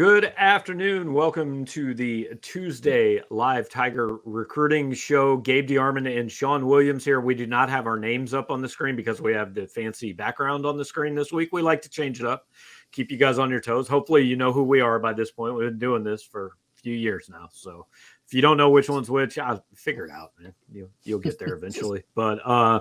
Good afternoon. Welcome to the Tuesday live Tiger recruiting show. Gabe DeArmond and Sean Williams here. We do not have our names up on the screen because we have the fancy background on the screen this week. We like to change it up, keep you guys on your toes. Hopefully, you know who we are by this point. We've been doing this for a few years now. So if you don't know which one's which, I'll figure it out, man. You'll, you'll get there eventually. but uh,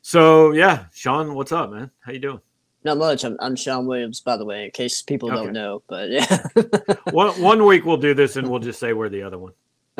so yeah, Sean, what's up, man? How you doing? Not much. I'm, I'm Sean Williams, by the way, in case people okay. don't know. But yeah, one one week we'll do this, and we'll just say we're the other one.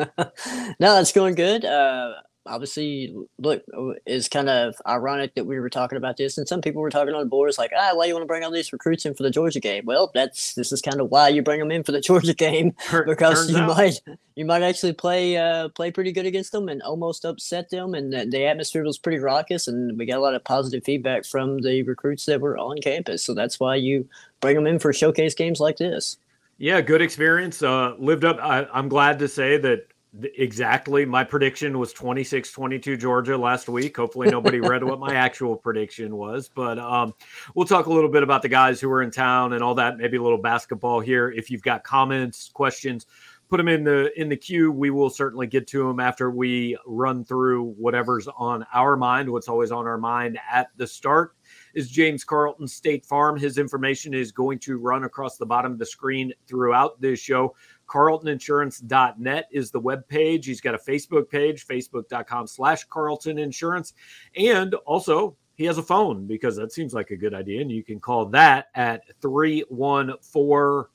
no, it's going good. Uh, obviously, look, it's kind of ironic that we were talking about this, and some people were talking on the boards like, ah, why you want to bring all these recruits in for the Georgia game? Well, that's this is kind of why you bring them in for the Georgia game because you out. might you might actually play uh, play pretty good against them and almost upset them, and the, the atmosphere was pretty raucous, and we got a lot of positive feedback from the recruits that were on campus. So that's why you bring them in for showcase games like this. Yeah, good experience. Uh, lived up. I, I'm glad to say that exactly. My prediction was 26 22 georgia last week. Hopefully nobody read what my actual prediction was but um, we'll talk a little bit about the guys who are in town and all that maybe a little basketball here. If you've got comments questions put them in the in the queue we will certainly get to them after we run through whatever's on our mind what's always on our mind at the start is James Carlton State Farm. His information is going to run across the bottom of the screen throughout this show. CarltonInsurance.net is the web page. He's got a Facebook page, facebook.com slash Carlton Insurance. And also, he has a phone because that seems like a good idea. And you can call that at 314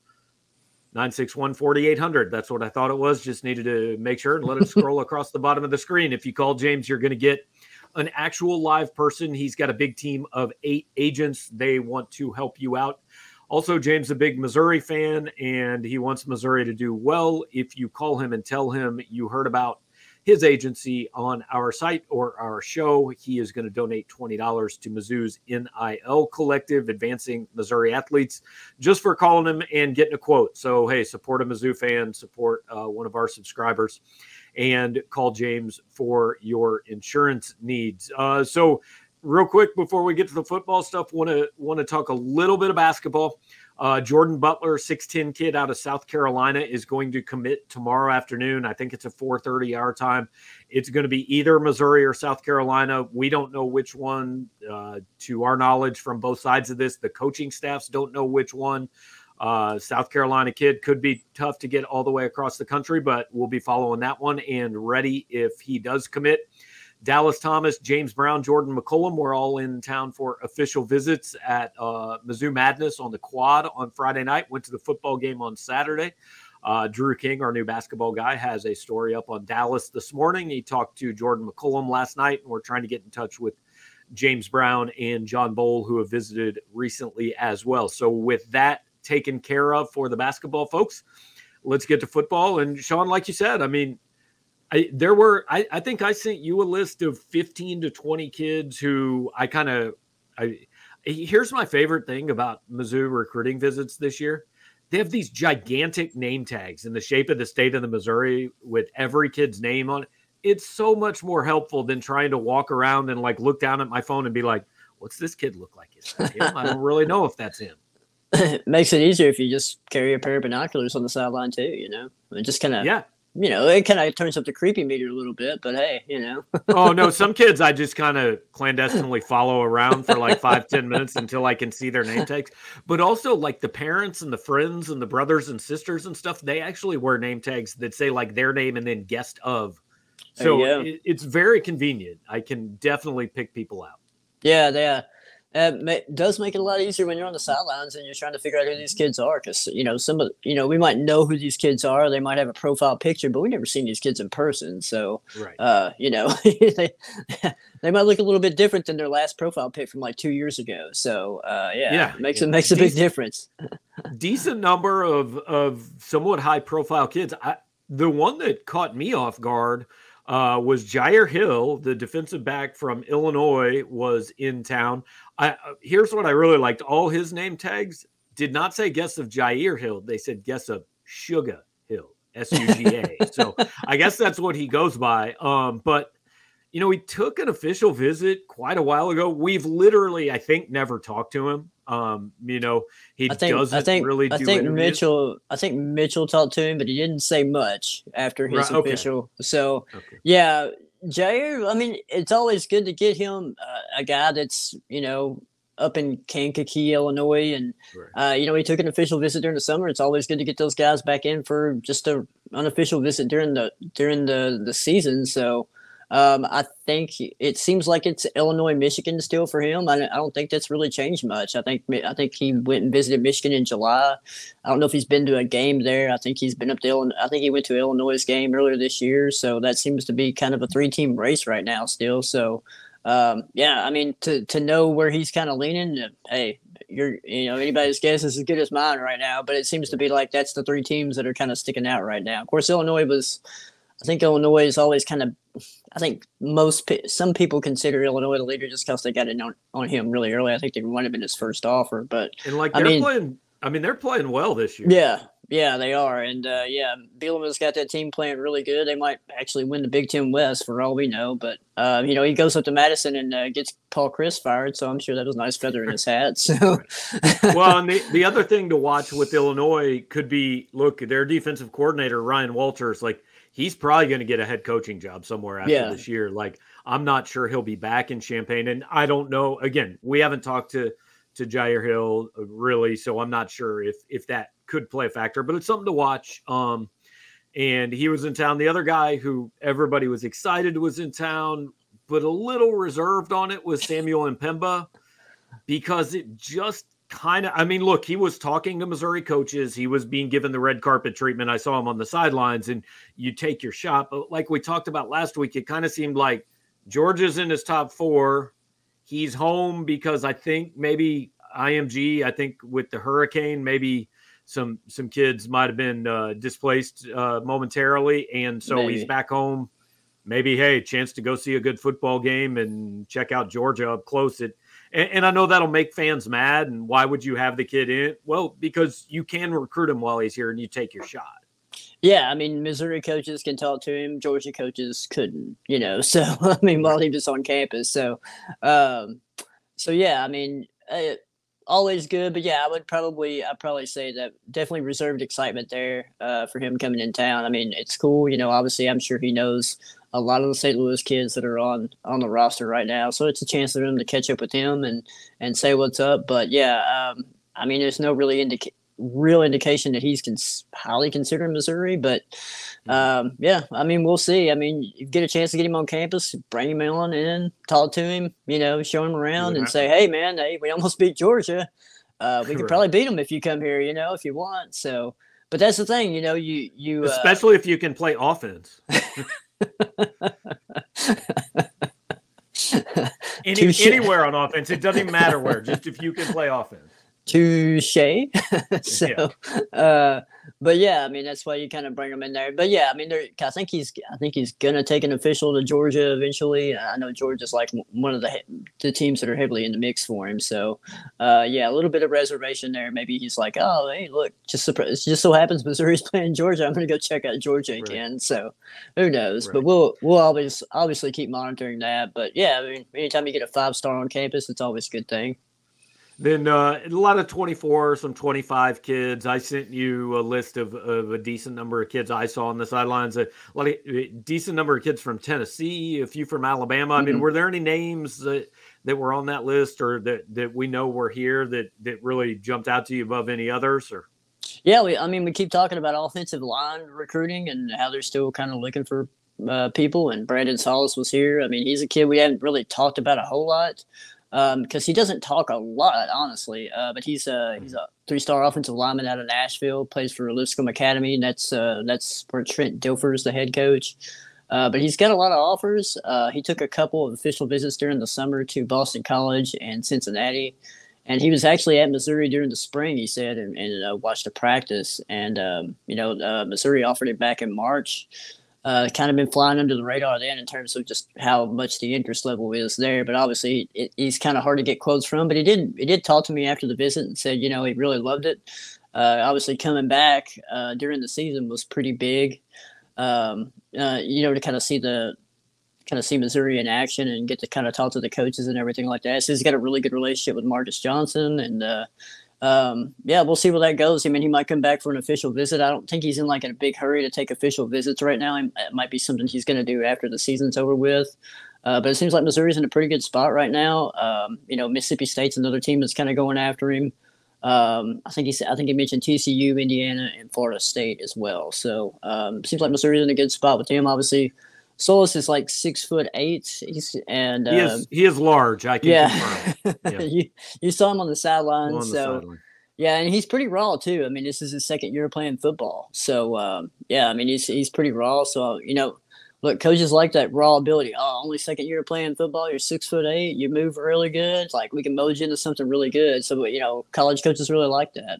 961 4800. That's what I thought it was. Just needed to make sure and let it scroll across the bottom of the screen. If you call James, you're going to get an actual live person. He's got a big team of eight agents. They want to help you out also, James a big Missouri fan, and he wants Missouri to do well. If you call him and tell him you heard about his agency on our site or our show, he is going to donate $20 to Mizzou's NIL collective, advancing Missouri athletes, just for calling him and getting a quote. So, hey, support a Mizzou fan, support uh, one of our subscribers, and call James for your insurance needs. Uh, so, real quick before we get to the football stuff, want to want to talk a little bit of basketball. Uh, Jordan Butler, 6'10 kid out of South Carolina, is going to commit tomorrow afternoon. I think it's a 4:30 our time. It's going to be either Missouri or South Carolina. We don't know which one. Uh, to our knowledge, from both sides of this, the coaching staffs don't know which one. Uh, South Carolina kid could be tough to get all the way across the country, but we'll be following that one and ready if he does commit. Dallas Thomas, James Brown, Jordan McCullum were all in town for official visits at uh, Mizzou Madness on the quad on Friday night. Went to the football game on Saturday. Uh, Drew King, our new basketball guy, has a story up on Dallas this morning. He talked to Jordan McCullum last night, and we're trying to get in touch with James Brown and John Bowl, who have visited recently as well. So, with that taken care of for the basketball folks, let's get to football. And Sean, like you said, I mean, I, there were I, I think I sent you a list of 15 to 20 kids who I kind of I here's my favorite thing about Mizzou recruiting visits this year. They have these gigantic name tags in the shape of the state of the Missouri with every kid's name on it. It's so much more helpful than trying to walk around and like look down at my phone and be like, what's this kid look like? Is that him? I don't really know if that's him. it makes it easier if you just carry a pair of binoculars on the sideline too, you know? It just kind of yeah you know, it kind of turns up the creepy meter a little bit, but hey, you know. oh no, some kids I just kind of clandestinely follow around for like five, ten minutes until I can see their name tags. But also like the parents and the friends and the brothers and sisters and stuff, they actually wear name tags that say like their name and then guest of. So it, it's very convenient. I can definitely pick people out. Yeah, yeah it does make it a lot easier when you're on the sidelines and you're trying to figure out who these kids are because you know some of you know we might know who these kids are they might have a profile picture but we never seen these kids in person so right. uh, you know they, they might look a little bit different than their last profile pic from like two years ago so uh, yeah, yeah it makes yeah. it makes a big difference decent number of of somewhat high profile kids I, the one that caught me off guard uh, was Jyaire Hill, the defensive back from Illinois, was in town. I, uh, here's what I really liked: all his name tags did not say guest of Jyaire Hill; they said guest of Sugar Hill, S U G A. so I guess that's what he goes by. Um, but you know, he took an official visit quite a while ago. We've literally, I think, never talked to him. Um, you know, he I think, doesn't I think, really do I think interviews. Mitchell. I think Mitchell talked to him, but he didn't say much after his Right, okay. official. So Okay. yeah, Jyaire. I mean, it's always good to get him uh, a guy that's you know up in Kankakee, Illinois, and Right. uh, you know he took an official visit during the summer. It's always good to get those guys back in for just a unofficial visit during the during the the season. So. Um, I think it seems like it's Illinois, Michigan still for him. I, I don't think that's really changed much. I think I think he went and visited Michigan in July. I don't know if he's been to a game there. I think he's been up to Illinois. I think he went to Illinois' game earlier this year. So that seems to be kind of a three-team race right now still. So um, yeah, I mean to to know where he's kind of leaning. uh, Hey, you're you know anybody's guess is as good as mine right now. But it seems to be like that's the three teams that are kind of sticking out right now. Of course, Illinois was. I think Illinois is always kind of. I think most some people consider Illinois the leader just because they got it on, on him really early. I think they might have been his first offer, but And like I they're mean- playing, I mean, they're playing well this year. yeah, yeah, they are, and uh, yeah, Bielema's got that team playing really good. They might actually win the Big Ten West for all we know. But uh, you know, he goes up to Madison and uh, gets Paul Chryst fired, so I'm sure that was a nice feather in his hat. So, well, and the, the other thing to watch with Illinois could be look, their defensive coordinator, Ryan Walters, like he's probably going to get a head coaching job somewhere after Yeah. this year. Like, I'm not sure he'll be back in Champaign. And I don't know. Again, we haven't talked to to Jyaire Hill uh, really, so I'm not sure if if that could play a factor, but it's something to watch. Um, and he was in town. The other guy who everybody was excited was in town, but a little reserved on it was Samuel M'Pemba because it just kind of I mean, look, he was talking to Missouri coaches, he was being given the red carpet treatment. I saw him on the sidelines, and you take your shot. But like we talked about last week, it kind of seemed like Georgia's in his top four. He's home because I think maybe IMG, I think with the hurricane, maybe some some kids might have been uh, displaced uh, momentarily, and so he's back home. Maybe hey, chance to go see a good football game and check out Georgia up close. It and, and I know that'll make fans mad. And why would you have the kid in? Well, because you can recruit him while he's here, and you take your shot. yeah, I mean, Missouri coaches can talk to him, Georgia coaches couldn't, you know. So, I mean, while he was on campus, so, um, so yeah, I mean, uh, always good, but yeah, I would probably, I'd probably say that definitely reserved excitement there uh, for him coming in town. I mean, it's cool, you know. Obviously, I'm sure he knows a lot of the St. Louis kids that are on on the roster right now, so it's a chance for him to catch up with him and and say what's up. But yeah, um, I mean, there's no really indica- real indication that he's cons- highly considered Missouri, but um, yeah, I mean, we'll see. I mean, you get a chance to get him on campus, bring him on in, talk to him, you know, show him around, and say, "Hey, man, hey, we almost beat Georgia. Uh, we could Right. probably beat them if you come here, you know, if you want." So, but that's the thing, you know, you you uh, Especially if you can play offense. Any, anywhere on offense, it doesn't even matter where. Just if you can play offense. Touche. so, uh, but yeah, I mean that's why you kind of bring him in there. But yeah, I mean, I think he's, I think he's gonna take an official to Georgia eventually. I know Georgia's like one of the the teams that are heavily in the mix for him. So, uh, yeah, a little bit of reservation there. Maybe he's like, oh, hey, look, just surpri- it just so happens Missouri's playing Georgia. I'm gonna go check out Georgia Right. again. So, who knows? But we'll we'll always obviously keep monitoring that. But yeah, I mean, anytime you get a five star on campus, it's always a good thing. Then uh, a lot of 24, some 25 kids. I sent you a list of, of a decent number of kids I saw on the sidelines. A lot of a decent number of kids from Tennessee, a few from Alabama. I mean, Mhm. were there any names that, that were on that list or that, that we know were here that, that really jumped out to you above any others? Or Yeah, we, I mean, we keep talking about offensive line recruiting and how they're still kind of looking for uh, people. And Brandon Solis was here. I mean, he's a kid we haven't really talked about a whole lot because he doesn't talk a lot, honestly. Uh, but he's a he's a three star offensive lineman out of Nashville. Plays for Lipscomb Academy, and that's uh, that's where Trent Dilfer is the head coach. Uh, but he's got a lot of offers. Uh, he took a couple of official visits during the summer to Boston College and Cincinnati and he was actually at Missouri during the spring. He said and, and uh, watched a practice, and um, you know uh, Missouri offered it back in March. Uh, kind of been flying under the radar then in terms of just how much the interest level is there. But obviously, it, he's kind of hard to get quotes from. But he did he did talk to me after the visit and said, you know, he really loved it. Uh, obviously, coming back uh, during the season was pretty big. Um, uh, you know, to kind of see the kind of see Missouri in action and get to kind of talk to the coaches and everything like that. So he's got a really good relationship with Marcus Johnson, and uh, um, yeah, we'll see where that goes. I mean, he might come back for an official visit. I don't think he's in like a big hurry to take official visits right now. It might be something he's going to do after the season's over with. Uh, but it seems like Missouri's in a pretty good spot right now. Um, you know, Mississippi State's another team that's kind of going after him. Um, I think he said, I think he mentioned TCU, Indiana, and Florida State as well. So um, seems like Missouri's in a good spot with him. Obviously, Solis is like six foot eight. He's and he is um, he is large. I can yeah. Yeah. you you saw him on the sideline, On the so sideline. yeah, and he's pretty raw too. I mean, this is his second year playing football, so um, yeah, I mean he's he's pretty raw. So you know, look, coaches like that raw ability. Oh, only second year playing football. You're six foot eight. You move really good. Like we can mold you into something really good. So you know, college coaches really like that.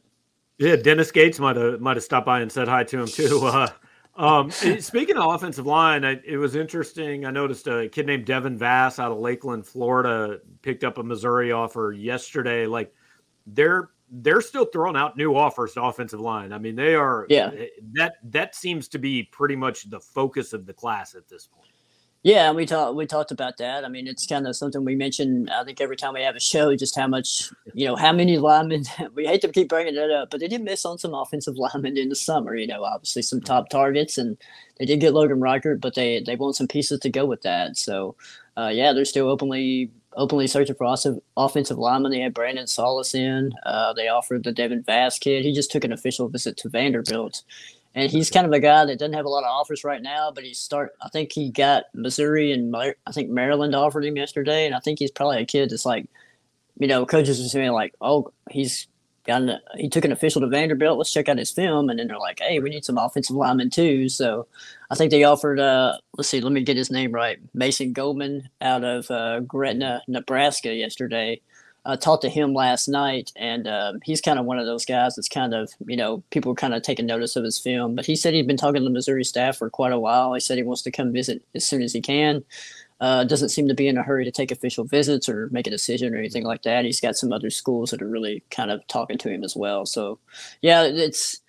Yeah, Dennis Gates might have might have stopped by and said hi to him too. Uh, um, speaking of offensive line, I, it was interesting. I noticed a kid named Devin Vass out of Lakeland, Florida, picked up a Missouri offer yesterday. Like they're they're still throwing out new offers to offensive line. I mean, they are. Yeah. that that seems to be pretty much the focus of the class at this point. Yeah, and we talked we talked about that. I mean, it's kind of something we mention. I think every time we have a show, just how much you know, how many linemen. We hate to keep bringing it up, but they did miss on some offensive linemen in the summer. You know, obviously some top targets, and they did get Logan Reichert, but they they want some pieces to go with that. So, uh, yeah, they're still openly openly searching for offensive offensive linemen. They had Brandon Solis in. Uh, they offered the Devin Vass kid. He just took an official visit to Vanderbilt and he's kind of a guy that doesn't have a lot of offers right now. But he's start. I think he got Missouri and I think Maryland offered him yesterday, and I think he's probably a kid that's like, you know, coaches are saying like, oh, he's got an, he took an official to Vanderbilt. Let's check out his film, and then they're like, hey, we need some offensive linemen too. So I think they offered. Uh, let's see, let me get his name right. Mason Goldman out of uh, Gretna, Nebraska, yesterday uh, talked to him last night, and um, he's kind of one of those guys that's kind of, you know, people are kind of taking notice of his film. But he said he'd been talking to the Missouri staff for quite a while. He said he wants to come visit as soon as he can. Uh, doesn't seem to be in a hurry to take official visits or make a decision or anything like that. He's got some other schools that are really kind of talking to him as well. So, yeah, it's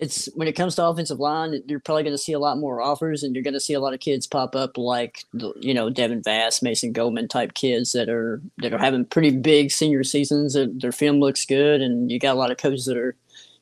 it's when it comes to offensive line, you're probably going to see a lot more offers, and you're going to see a lot of kids pop up like you know Devin Vass, Mason Goldman type kids that are that are having pretty big senior seasons. Their, their film looks good, and you got a lot of coaches that are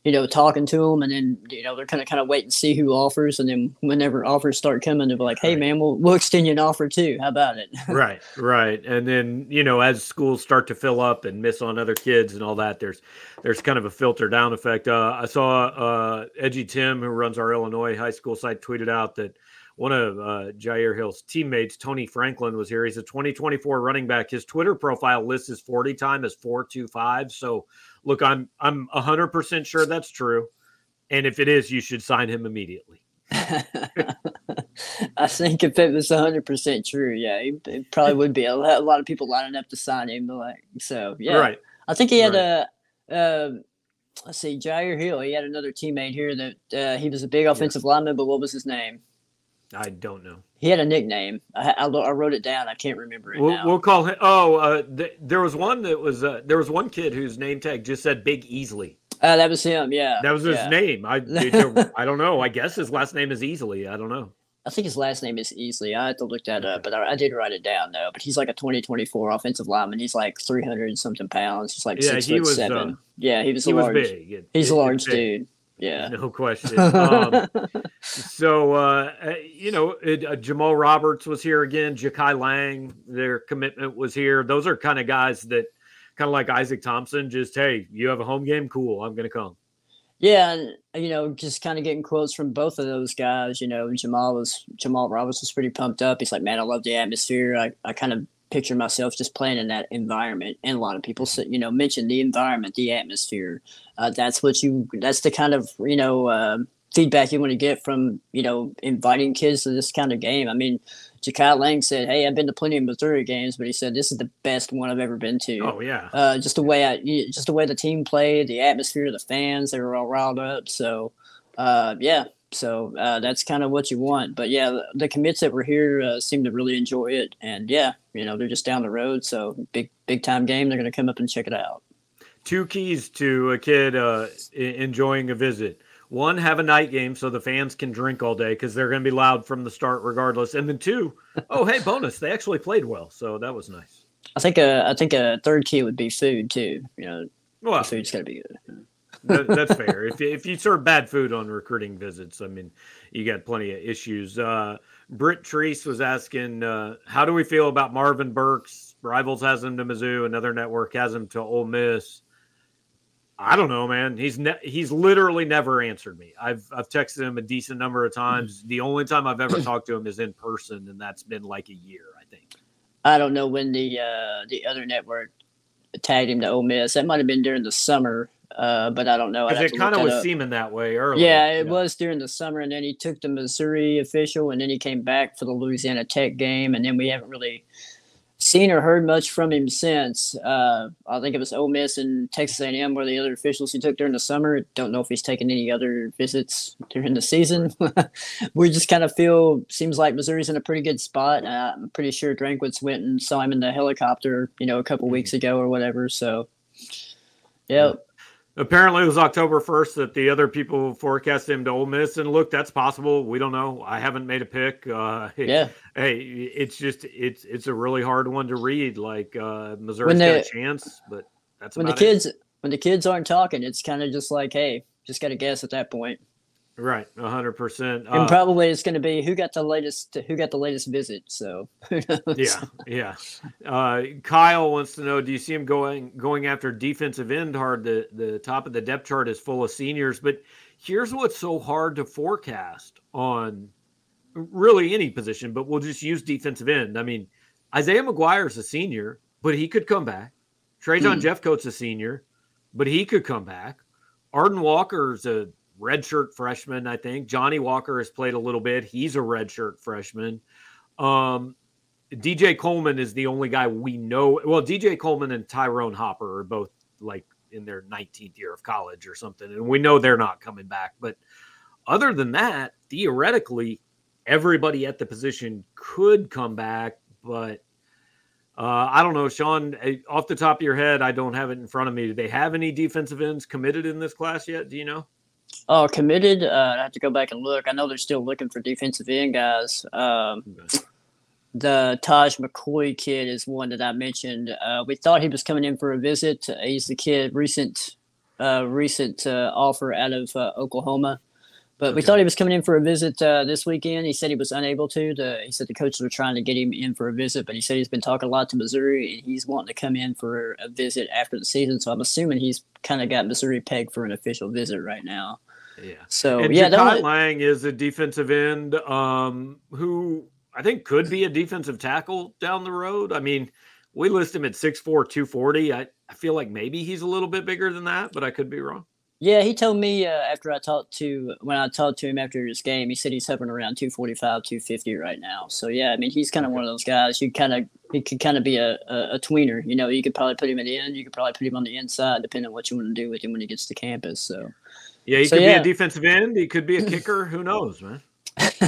you know talking to them, and then you know they're kind of kind of wait and see who offers, and then whenever offers start coming, they're like, hey Right. man, we'll we'll extend you an offer too. How about it? right, right. And then you know, as schools start to fill up and miss on other kids and all that, there's there's kind of a filter down effect. Uh, I saw uh, Edgy Tim, who runs our Illinois high school site, tweeted out that one of uh, Jyaire Hill's teammates, Tony Franklin, was here. He's a 2024 running back. His Twitter profile lists his 40 time as 425. So, look, I'm I'm 100 percent sure that's true. And if it is, you should sign him immediately. I think if it was 100% true, yeah, it, it probably would be a lot, a lot of people lining up to sign him. Like, so, yeah. Right. I think he had Right. a, um let's see, Jyaire Hill. He had another teammate here that uh, he was a big offensive lineman, but what was his name? I don't know. He had a nickname. I, I, I wrote it down. I can't remember it We'll, now. we'll call him. Oh, uh, th- there was one that was uh, there was one kid whose name tag just said Big Easily. uh, that was him. Yeah, That was his yeah. name. I I don't know. I guess his last name is Easily. I don't know. I think his last name is Easily. I had to look that up, but I, I did write it down though. But he's like a 2024 offensive lineman. He's like 300 and something pounds. He's like Yeah, six he foot was, seven. uh, yeah, he was He a was large. big. It- He's it- a large dude. Yeah. No question. Um, so uh, uh, you know, it, uh, Jamal Roberts was here again. Jakai Lang, their commitment was here. Those are kind of guys that kind of like Isaac Thompson. Just hey, you have a home game, cool. I'm gonna come. Yeah, and you know, just kind of getting quotes from both of those guys. You know, Jamal was Jamal Roberts was pretty pumped up. He's like, "Man, I love the atmosphere. I, I kind of picture myself just playing in that environment." And a lot of people said, you know, mention the environment, the atmosphere. Uh, that's what you. That's the kind of you know uh, feedback you want to get from you know inviting kids to this kind of game. I mean, Jakai Lang said, "Hey, I've been to plenty of Missouri games, but he said this is the best one I've ever been to." Oh yeah. uh, just the way I, just the way the team played, the atmosphere, the fans, they were all riled up. So, uh, yeah, so uh, that's kind of what you want. But yeah, the, commits that were here uh, seem to really enjoy it, and yeah, you know they're just down the road, so big big time game. They're going to come up and check it out. two keys to a kid uh, enjoying a visit. one, have a night game so the fans can drink all day because they're going to be loud from the start regardless. And then two, oh hey, bonus, they actually played well, so that was nice. I think a I think a third key would be food too. You know, well, food's got to be good. That, that's fair. If if you serve bad food on recruiting visits, I mean, you got plenty of issues. Uh, Britt Treese was asking, uh, how do we feel about Marvin Burks? Rivals has him to Mizzou, another network has him to Ole Miss. I don't know, man. He's ne- he's literally never answered me. I've I've texted him a decent number of times. The only time I've ever talked to him is in person, and that's been like a year, I think. I don't know when the uh, the other network tagged him to Ole Miss. That might have been during the summer, uh, but I don't know. Because it kind of was up. seeming that way earlier. Yeah, it was during the summer, and then he took the Missouri official, and then he came back for the Louisiana Tech game, and then we haven't really seen or heard much from him since. Uh, I think it was Ole Miss and Texas A&M were the other officials he took during the summer. Don't know if he's taken any other visits during the season. we just kind of feel seems like Missouri's in a pretty good spot. Uh, I'm pretty sure Drinkwitz went and saw him in the helicopter, you know, a couple mm-hmm. weeks ago or whatever. So, yeah, apparently it was October 1st that the other people forecast him to Ole Miss. And look, that's possible. We don't know. I haven't made a pick. Uh, yeah. Hey, it's just it's it's a really hard one to read. Like uh, Missouri's got a chance, but that's when the kids it. when the kids aren't talking. It's kind of just like, hey, just got to guess at that point. Right, hundred percent. And uh, probably it's going to be who got the latest, who got the latest visit. So, yeah, yeah. Uh, Kyle wants to know: Do you see him going going after defensive end hard? The the top of the depth chart is full of seniors, but here's what's so hard to forecast on really any position. But we'll just use defensive end. I mean, Isaiah McGuire's a senior, but he could come back. Trajan hmm. Jeffcoat's a senior, but he could come back. Arden Walker's a redshirt freshman, I think. Johnny Walker has played a little bit. He's a redshirt freshman. Um, DJ Coleman is the only guy we know. Well, DJ Coleman and Tyrone Hopper are both like in their 19th year of college or something, and we know they're not coming back. But other than that, theoretically, everybody at the position could come back, but uh, I don't know, Sean. Eh, off the top of your head, I don't have it in front of me. Do they have any defensive ends committed in this class yet? Do you know? Oh, committed. Uh, I have to go back and look. I know they're still looking for defensive end guys. Um, the Taj McCoy kid is one that I mentioned. Uh, we thought he was coming in for a visit. He's the kid recent, uh, recent uh, offer out of uh, Oklahoma. But okay. we thought he was coming in for a visit uh, this weekend. He said he was unable to. to. He said the coaches were trying to get him in for a visit, but he said he's been talking a lot to Missouri and he's wanting to come in for a visit after the season. So I'm assuming he's kind of got Missouri pegged for an official visit right now. Yeah. So and yeah, Jakai Lang is a defensive end um, who I think could be a defensive tackle down the road. I mean, we list him at 6'4", 240. I, I feel like maybe he's a little bit bigger than that, but I could be wrong. Yeah, he told me uh, after I talked to when I talked to him after his game, he said he's hovering around 245, 250 right now. So yeah, I mean he's kind of one of those guys. You kind of he could kind of be a, a, a, tweener. You know, you could probably put him at the end. You could probably put him on the inside, depending on what you want to do with him when he gets to campus. So yeah, he so, could yeah. be a defensive end. He could be a kicker. Who knows, man?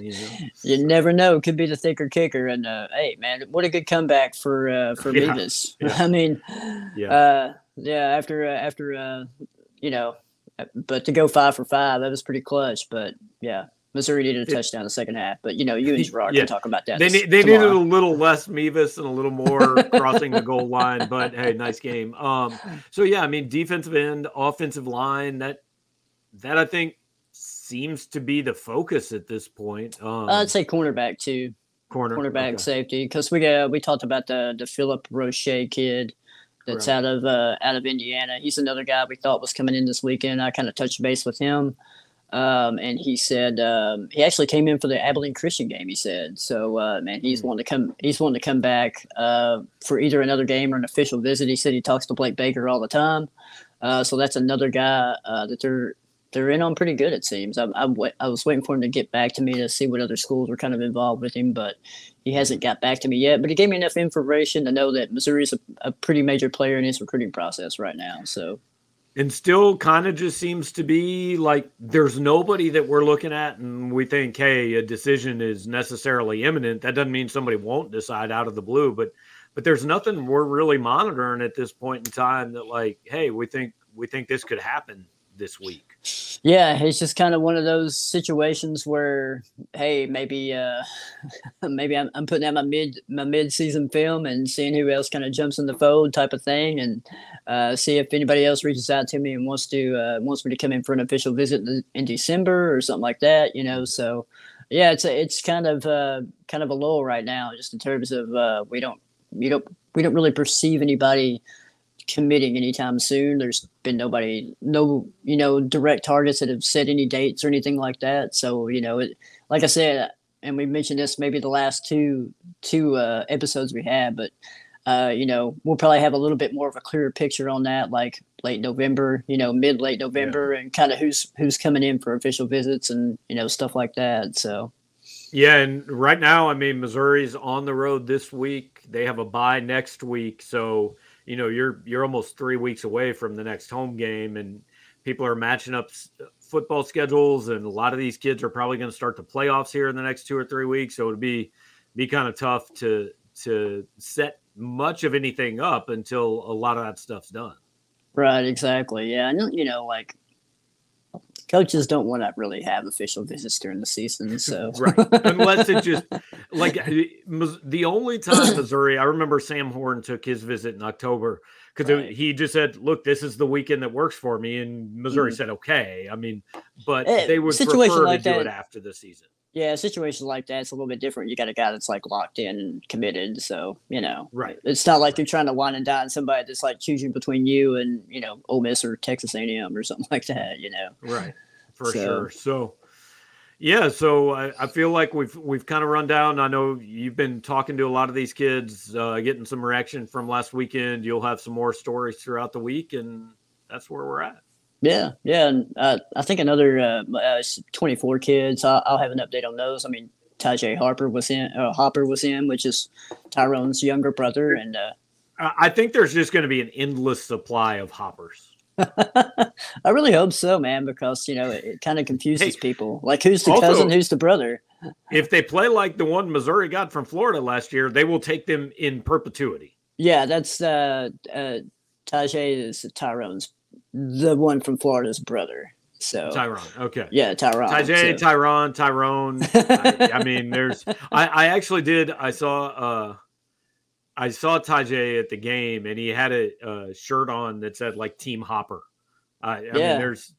you, know. you, never know. Could be the thicker kicker. And uh, hey, man, what a good comeback for uh, for yeah. Yeah. I mean, yeah, uh, yeah. After uh, after uh, you know, but to go five for five, that was pretty clutch. But yeah, Missouri needed a touchdown in the second half, but you know, you and Gerard yeah. can talk about that. They, this, they needed a little less Mevis and a little more crossing the goal line, but hey, nice game. Um, so yeah, I mean, defensive end, offensive line, that that I think seems to be the focus at this point. Um, I'd say cornerback too. Corner, cornerback okay. safety, because we got we talked about the the Philip Roche kid that's right. out of uh, out of Indiana. He's another guy we thought was coming in this weekend. I kind of touched base with him. Um, and he said um, he actually came in for the Abilene Christian game. He said so. Uh, man, he's mm-hmm. wanting to come. He's wanting to come back uh, for either another game or an official visit. He said he talks to Blake Baker all the time. Uh, so that's another guy uh, that they're they're in on pretty good. It seems. I, was waiting for him to get back to me to see what other schools were kind of involved with him, but he hasn't got back to me yet. But he gave me enough information to know that Missouri is a, a pretty major player in his recruiting process right now. So and still kind of just seems to be like there's nobody that we're looking at and we think hey a decision is necessarily imminent that doesn't mean somebody won't decide out of the blue but but there's nothing we're really monitoring at this point in time that like hey we think we think this could happen this week Yeah, it's just kind of one of those situations where, hey, maybe, uh, maybe I'm, I'm putting out my mid my mid season film and seeing who else kind of jumps in the fold, type of thing, and uh, see if anybody else reaches out to me and wants to uh, wants me to come in for an official visit in December or something like that, you know. So, yeah, it's a, it's kind of uh, kind of a lull right now, just in terms of uh, we don't you don't we don't really perceive anybody committing anytime soon. There's been nobody, no, you know, direct targets that have set any dates or anything like that. So, you know, it, like I said, and we mentioned this maybe the last two two uh, episodes we had, but uh, you know, we'll probably have a little bit more of a clearer picture on that, like late November, you know, mid late November, yeah. and kind of who's who's coming in for official visits and you know stuff like that. So. Yeah, and right now, I mean, Missouri's on the road this week. They have a bye next week, so you know you're you're almost three weeks away from the next home game and people are matching up football schedules and a lot of these kids are probably going to start the playoffs here in the next two or three weeks. So it'd be be kind of tough to to set much of anything up until a lot of that stuff's done. Right exactly. Yeah and you know like coaches don't want to really have official visits during the season. So right, unless it just like the only time Missouri, I remember Sam Horn took his visit in October because right. he just said, "Look, this is the weekend that works for me," and Missouri mm. said, "Okay." I mean, but eh, they would prefer like to that, do it after the season. Yeah, a situation like that, it's a little bit different. You got a guy that's like locked in and committed, so you know, right? It's not like you're trying to wine and dine somebody that's like choosing between you and you know Ole Miss or Texas A&M or something like that. You know, right? For so. sure. So, yeah, so I, I, feel like we've we've kind of run down. I know you've been talking to a lot of these kids, uh, getting some reaction from last weekend. You'll have some more stories throughout the week, and that's where we're at. Yeah, yeah, and uh, I think another uh, uh 24 kids. I'll, I'll, have an update on those. I mean, Tajay Harper was in. Uh, Hopper was in, which is Tyrone's younger brother, and uh, I think there's just going to be an endless supply of Hoppers. I really hope so, man, because you know it, it kind of confuses hey, people. Like, who's the also, cousin? Who's the brother? if they play like the one Missouri got from Florida last year, they will take them in perpetuity. Yeah, that's uh, uh Tajay is Tyrone's the one from Florida's brother. So Tyrone, okay, yeah, Tyrone, Tajay, so. Tyrone, Tyrone. I, I, mean, there's. I, I actually did. I saw. uh I saw Tajay at the game, and he had a, a shirt on that said like Team Hopper. Uh, I yeah. mean, there's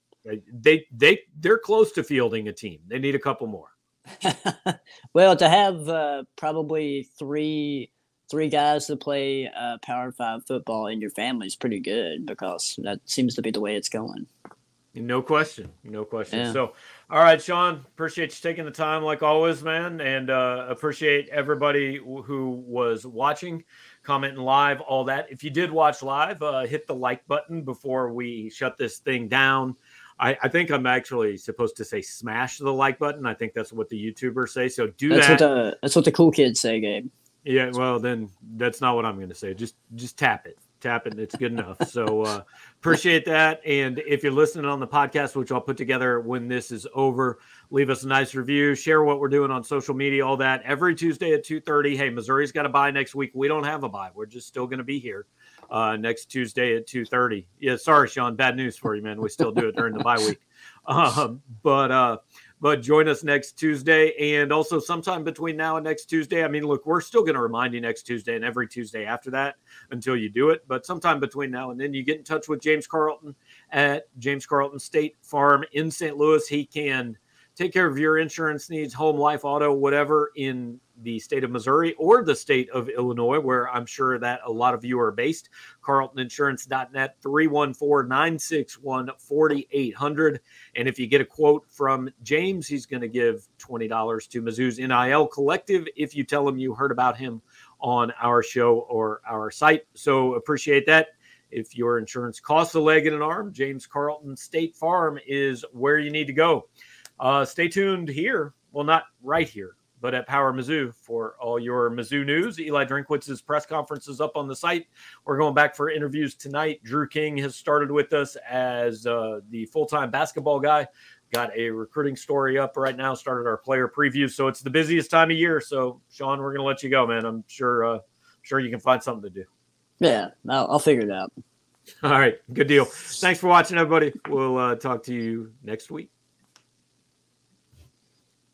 they they they're close to fielding a team. They need a couple more. well, to have uh, probably three three guys to play uh, Power Five football in your family is pretty good because that seems to be the way it's going. No question, no question. Yeah. So, all right, Sean, appreciate you taking the time like always, man, and uh, appreciate everybody who was watching, commenting live, all that. If you did watch live, uh, hit the like button before we shut this thing down. I, I, think I'm actually supposed to say smash the like button. I think that's what the YouTubers say. So do that's that. What the, that's what the cool kids say, Gabe. Yeah, well then that's not what I'm going to say. Just just tap it, tap it. It's good enough. So uh, appreciate that. And if you're listening on the podcast, which I'll put together when this is over, leave us a nice review, share what we're doing on social media, all that. Every Tuesday at 2:30. Hey, Missouri's got a buy next week. We don't have a buy. We're just still going to be here uh, next Tuesday at 2:30. Yeah, sorry, Sean. Bad news for you, man. We still do it during the bye week. Um, but uh, but join us next Tuesday and also sometime between now and next Tuesday. I mean, look, we're still going to remind you next Tuesday and every Tuesday after that until you do it. But sometime between now and then, you get in touch with James Carlton at James Carlton State Farm in St. Louis. He can take care of your insurance needs, home, life, auto, whatever in the state of Missouri or the state of Illinois, where I'm sure that a lot of you are based. CarltonInsurance.net 314 961 4800. And if you get a quote from James, he's going to give $20 to Mizzou's NIL Collective if you tell him you heard about him on our show or our site. So appreciate that. If your insurance costs a leg and an arm, James Carlton State Farm is where you need to go. Uh, stay tuned here. Well, not right here, but at Power Mizzou for all your Mizzou news. Eli Drinkwitz's press conference is up on the site. We're going back for interviews tonight. Drew King has started with us as uh, the full time basketball guy. Got a recruiting story up right now. Started our player preview, so it's the busiest time of year. So, Sean, we're going to let you go, man. I'm sure, uh, sure you can find something to do. Yeah, I'll, I'll figure it out. All right, good deal. Thanks for watching, everybody. We'll uh, talk to you next week.